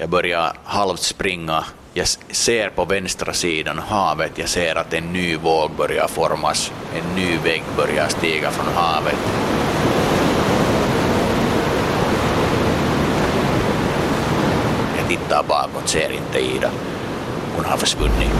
Jag börjar halvt springa. Jag ser på vänstra sidan havet. Jag ser att en ny våg börjar formas. En ny vägg börjar stiga från havet. Jag tittar bakåt, ser inte Ida. Hon har försvunnit.